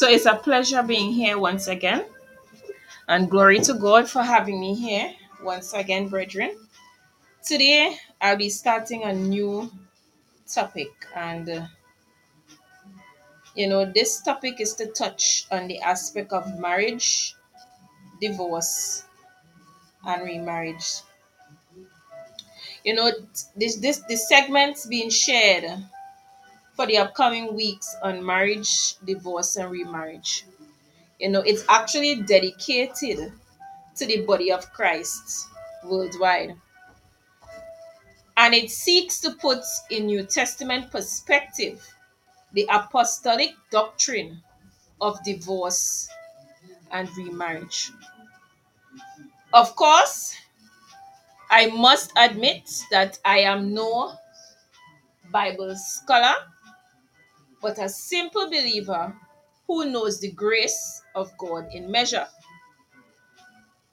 So it's a pleasure being here once again. And glory to God for having me here once again, brethren. Today, I'll be starting a new topic. And, uh, you know, this topic is to touch on the aspect of marriage, divorce, and remarriage. You know, this, this, this segment's being shared for the upcoming weeks on marriage, divorce, and remarriage. You know, it's actually dedicated to the body of Christ worldwide. And it seeks to put in New Testament perspective the apostolic doctrine of divorce and remarriage. Of course, I must admit that I am no Bible scholar, but a simple believer who knows the grace of God in measure.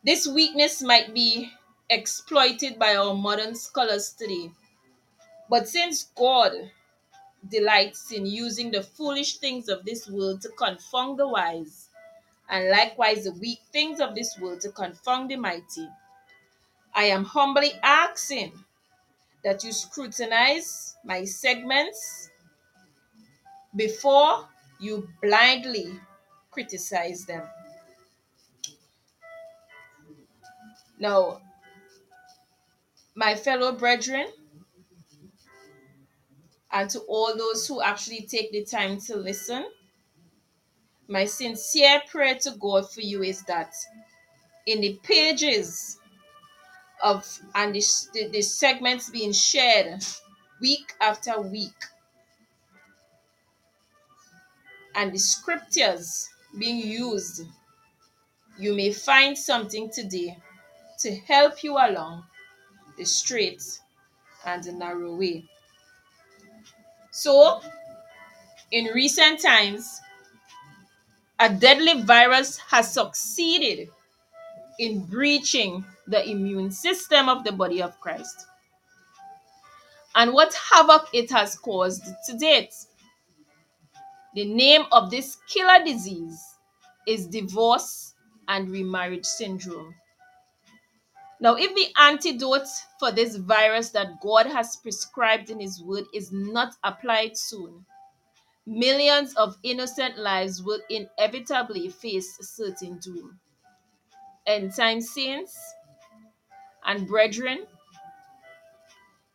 This weakness might be exploited by our modern scholars today, but since God delights in using the foolish things of this world to confound the wise, and likewise the weak things of this world to confound the mighty, I am humbly asking that you scrutinize my segments before you blindly criticize them. Now, my fellow brethren, and to all those who actually take the time to listen, my sincere prayer to God for you is that in the pages of and the, the, the segments being shared week after week, and the scriptures being used, you may find something today to help you along the straight and the narrow way. So, in recent times, a deadly virus has succeeded in breaching the immune system of the body of Christ. And what havoc it has caused to date. The name of this killer disease is divorce and remarriage syndrome. Now, if the antidote for this virus that God has prescribed in His Word is not applied soon, millions of innocent lives will inevitably face certain doom. End time saints and brethren,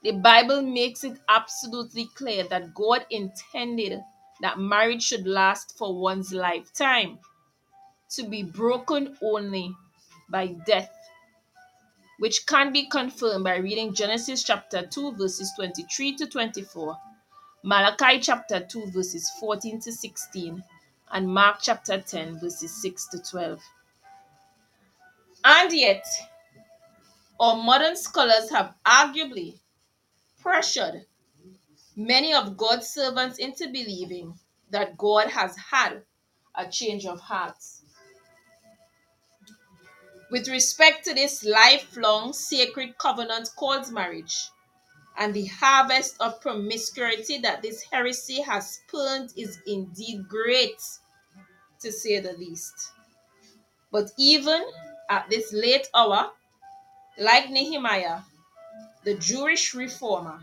the Bible makes it absolutely clear that God intended that marriage should last for one's lifetime, to be broken only by death which can be confirmed by reading Genesis chapter 2, verses 23 to 24, Malachi chapter 2, verses 14 to 16, and Mark chapter 10, verses 6 to 12. And yet, our modern scholars have arguably pressured many of God's servants into believing that God has had a change of hearts with respect to this lifelong sacred covenant called marriage and the harvest of promiscuity that this heresy has spurned is indeed great, to say the least. But even at this late hour, like Nehemiah, the Jewish reformer,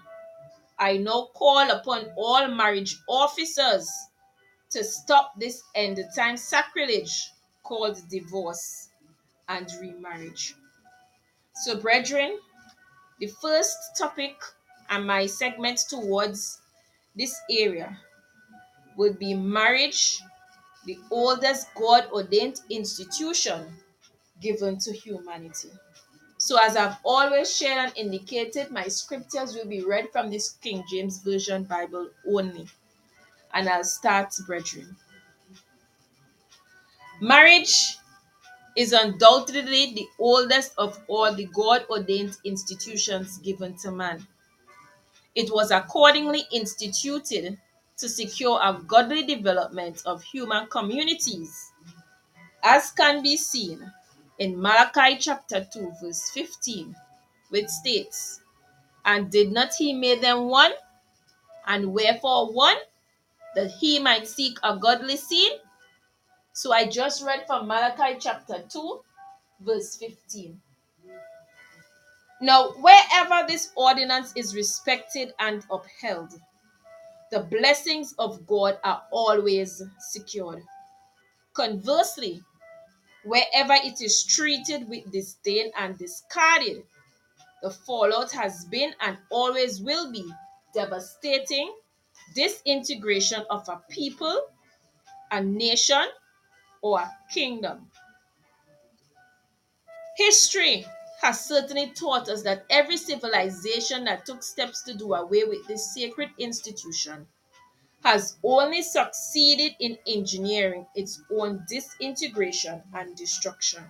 I now call upon all marriage officers to stop this end time sacrilege called divorce and remarriage. So, brethren, the first topic and my segment towards this area would be marriage, the oldest God ordained institution given to humanity. So, as I've always shared and indicated, my scriptures will be read from this King James Version Bible only. And I'll start, brethren. Marriage is undoubtedly the oldest of all the God ordained institutions given to man. It was accordingly instituted to secure a godly development of human communities, as can be seen in Malachi chapter 2, verse 15, which states, And did not he make them one? And wherefore one? That he might seek a godly seed? So I just read from Malachi chapter 2, verse 15. Now, wherever this ordinance is respected and upheld, the blessings of God are always secured. Conversely, wherever it is treated with disdain and discarded, the fallout has been and always will be devastating disintegration of a people, a nation, or a kingdom. History has certainly taught us that every civilization that took steps to do away with this sacred institution has only succeeded in engineering its own disintegration and destruction.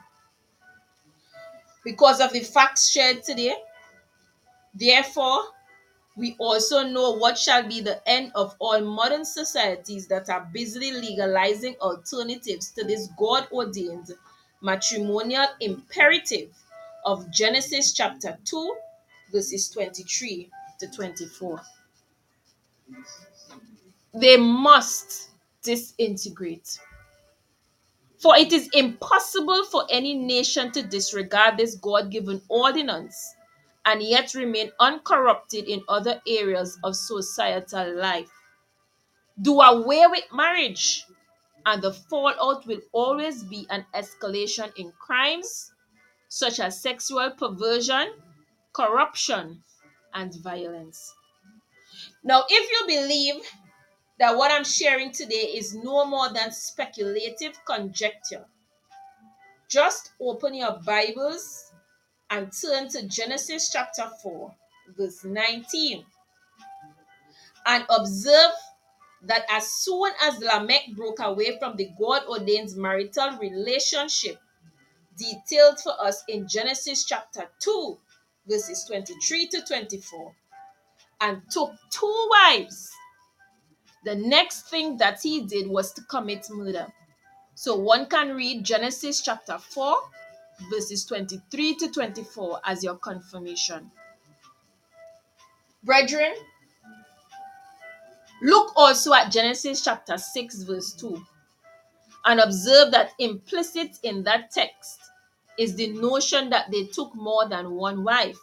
Because of the facts shared today, therefore, we also know what shall be the end of all modern societies that are busily legalizing alternatives to this God ordained matrimonial imperative of Genesis chapter 2, verses 23 to 24. They must disintegrate. For it is impossible for any nation to disregard this God given ordinance and yet remain uncorrupted in other areas of societal life. Do away with marriage, and the fallout will always be an escalation in crimes such as sexual perversion, corruption, and violence. Now, if you believe that what I'm sharing today is no more than speculative conjecture, just open your Bibles and turn to Genesis chapter 4, verse 19, and observe that as soon as Lamech broke away from the God ordained marital relationship detailed for us in Genesis chapter 2, verses 23 to 24, and took two wives, the next thing that he did was to commit murder. So one can read Genesis chapter 4, verses 23 to 24 as your confirmation. Brethren, look also at Genesis chapter 6, verse 2, and observe that implicit in that text is the notion that they took more than one wife.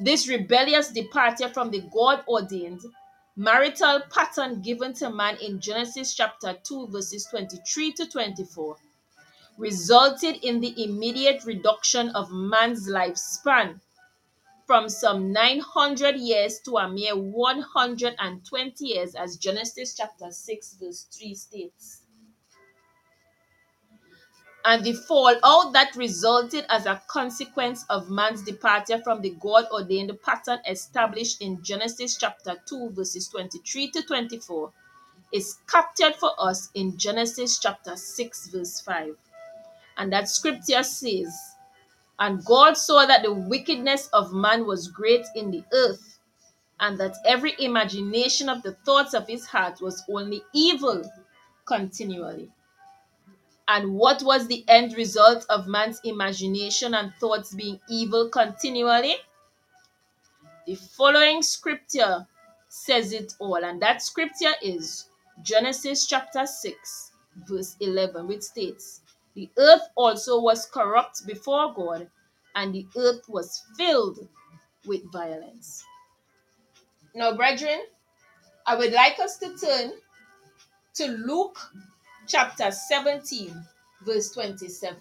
This rebellious departure from the God ordained marital pattern given to man in Genesis chapter 2, verses 23 to 24 resulted in the immediate reduction of man's lifespan from some 900 years to a mere 120 years, as Genesis chapter 6, verse 3 states. And the fallout that resulted as a consequence of man's departure from the God ordained pattern established in Genesis chapter 2, verses 23 to 24, is captured for us in Genesis chapter 6, verse 5. And that scripture says, And God saw that the wickedness of man was great in the earth, and that every imagination of the thoughts of his heart was only evil continually. And what was the end result of man's imagination and thoughts being evil continually? The following scripture says it all, and that scripture is Genesis chapter 6, verse 11, which states, The earth also was corrupt before God, and the earth was filled with violence. Now, brethren, I would like us to turn to Luke chapter 17, verse 27.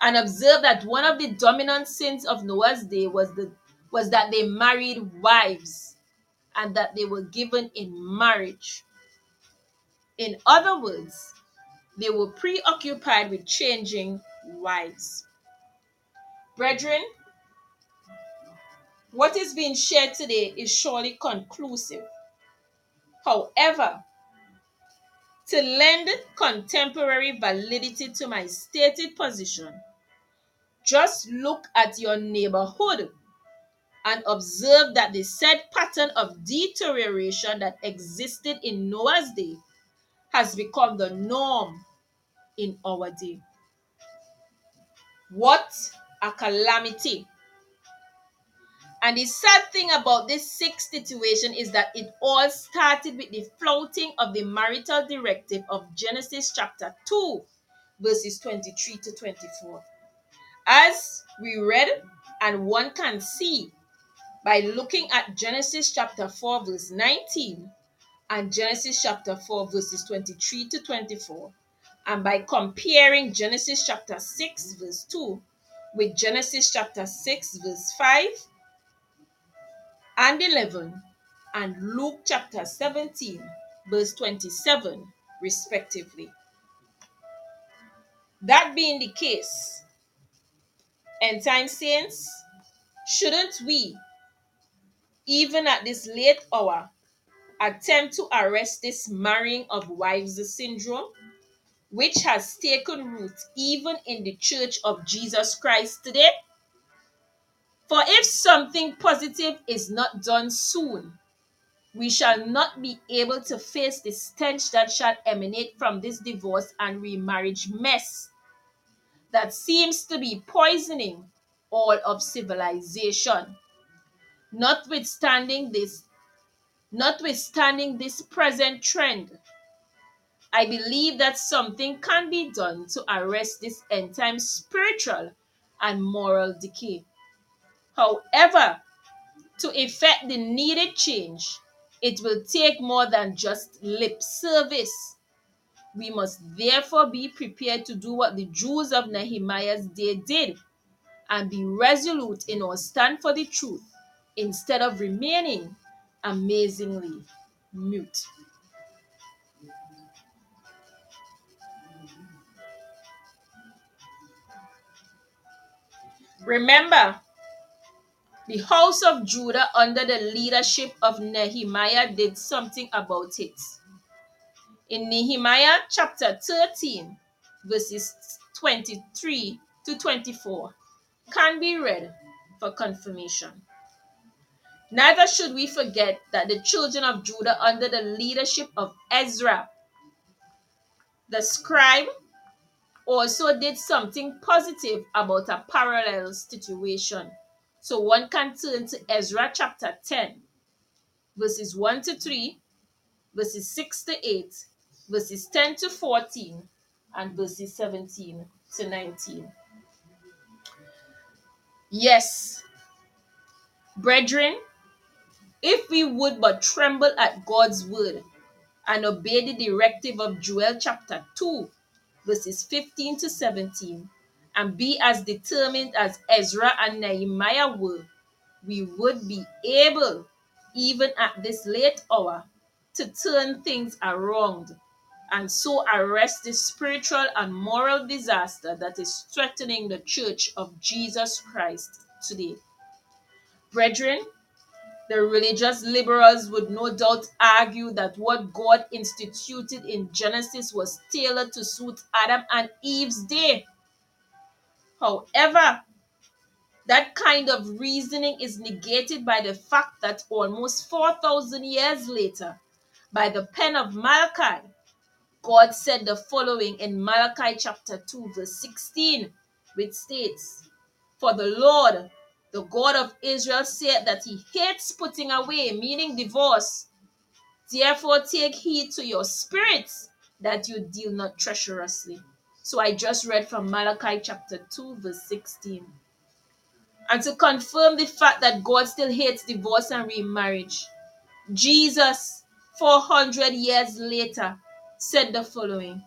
And observe that one of the dominant sins of Noah's day was the was that they married wives and that they were given in marriage. In other words, they were preoccupied with changing wives. Brethren, what is being shared today is surely conclusive. However, to lend contemporary validity to my stated position, just look at your neighborhood and observe that the said pattern of deterioration that existed in Noah's day has become the norm in our day. What a calamity! And the sad thing about this sixth situation is that it all started with the flouting of the marital directive of Genesis chapter 2, verses 23 to 24. As we read, and one can see by looking at Genesis chapter 4, verse 19, and Genesis chapter 4, verses 23 to 24, and by comparing Genesis chapter 6, verse 2, with Genesis chapter 6, verse 5 and 11, and Luke chapter 17, verse 27, respectively. That being the case, and time saints, shouldn't we, even at this late hour, attempt to arrest this marrying of wives syndrome, which has taken root even in the church of Jesus Christ today? For if something positive is not done soon, we shall not be able to face the stench that shall emanate from this divorce and remarriage mess that seems to be poisoning all of civilization. Notwithstanding this, notwithstanding this present trend, I believe that something can be done to arrest this end time spiritual and moral decay. However, to effect the needed change, it will take more than just lip service. We must therefore be prepared to do what the Jews of Nehemiah's day did and be resolute in our stand for the truth instead of remaining amazingly mute. Remember, the house of Judah, under the leadership of Nehemiah, did something about it. In Nehemiah chapter 13, verses 23 to 24, can be read for confirmation. Neither should we forget that the children of Judah, under the leadership of Ezra, the scribe, also did something positive about a parallel situation so one can turn to Ezra chapter 10, verses 1 to 3, verses 6 to 8, verses 10 to 14, and verses 17 to 19. Yes, brethren, if we would but tremble at God's word and obey the directive of Joel chapter 2, verses 15 to 17, and be as determined as Ezra and Nehemiah were, we would be able, even at this late hour, to turn things around and so arrest the spiritual and moral disaster that is threatening the church of Jesus Christ today. Brethren, the religious liberals would no doubt argue that what God instituted in Genesis was tailored to suit Adam and Eve's day However, that kind of reasoning is negated by the fact that almost 4,000 years later, by the pen of Malachi, God said the following in Malachi chapter 2, verse 16, which states, For the Lord, the God of Israel, said that he hates putting away, meaning divorce. Therefore, take heed to your spirits that you deal not treacherously. So I just read from Malachi chapter 2, verse 16. And to confirm the fact that God still hates divorce and remarriage, Jesus, 400 years later, said the following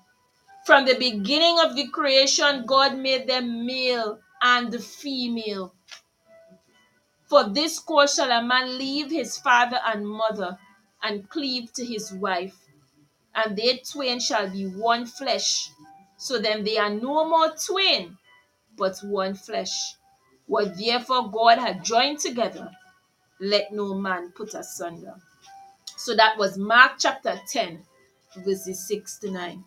From the beginning of the creation, God made them male and female. For this cause shall a man leave his father and mother and cleave to his wife, and they twain shall be one flesh. So then they are no more twain, but one flesh. What therefore God had joined together, let no man put asunder. So that was Mark chapter 10, verses 6 to 9.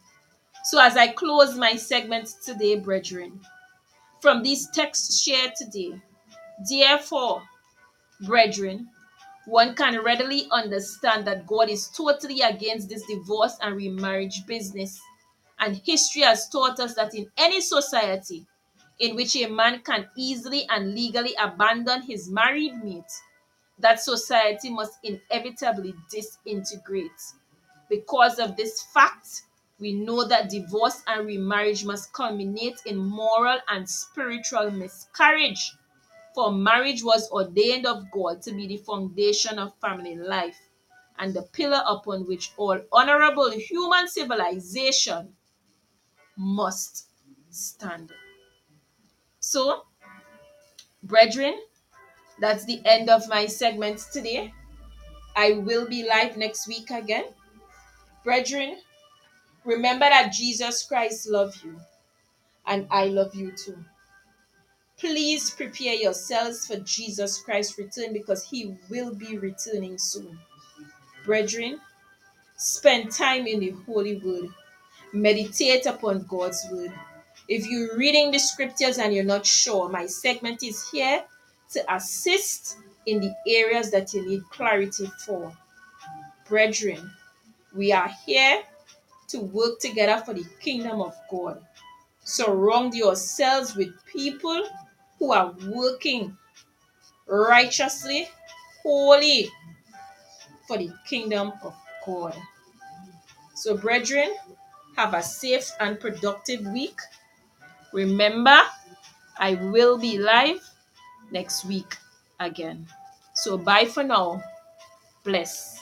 So as I close my segment today, brethren, from these texts shared today, therefore, brethren, one can readily understand that God is totally against this divorce and remarriage business and history has taught us that in any society, in which a man can easily and legally abandon his married mate, that society must inevitably disintegrate. Because of this fact, we know that divorce and remarriage must culminate in moral and spiritual miscarriage. For marriage was ordained of God to be the foundation of family life and the pillar upon which all honorable human civilization must stand. So, brethren, that's the end of my segment today. I will be live next week again. Brethren, remember that Jesus Christ loves you and I love you too. Please prepare yourselves for Jesus Christ's return because he will be returning soon. Brethren, spend time in the Holy Word. Meditate upon God's Word. If you're reading the scriptures and you're not sure, my segment is here to assist in the areas that you need clarity for. Brethren, we are here to work together for the kingdom of God. Surround yourselves with people who are working righteously, holy for the kingdom of God. So, brethren, have a safe and productive week. Remember, I will be live next week again. So, bye for now. Bless.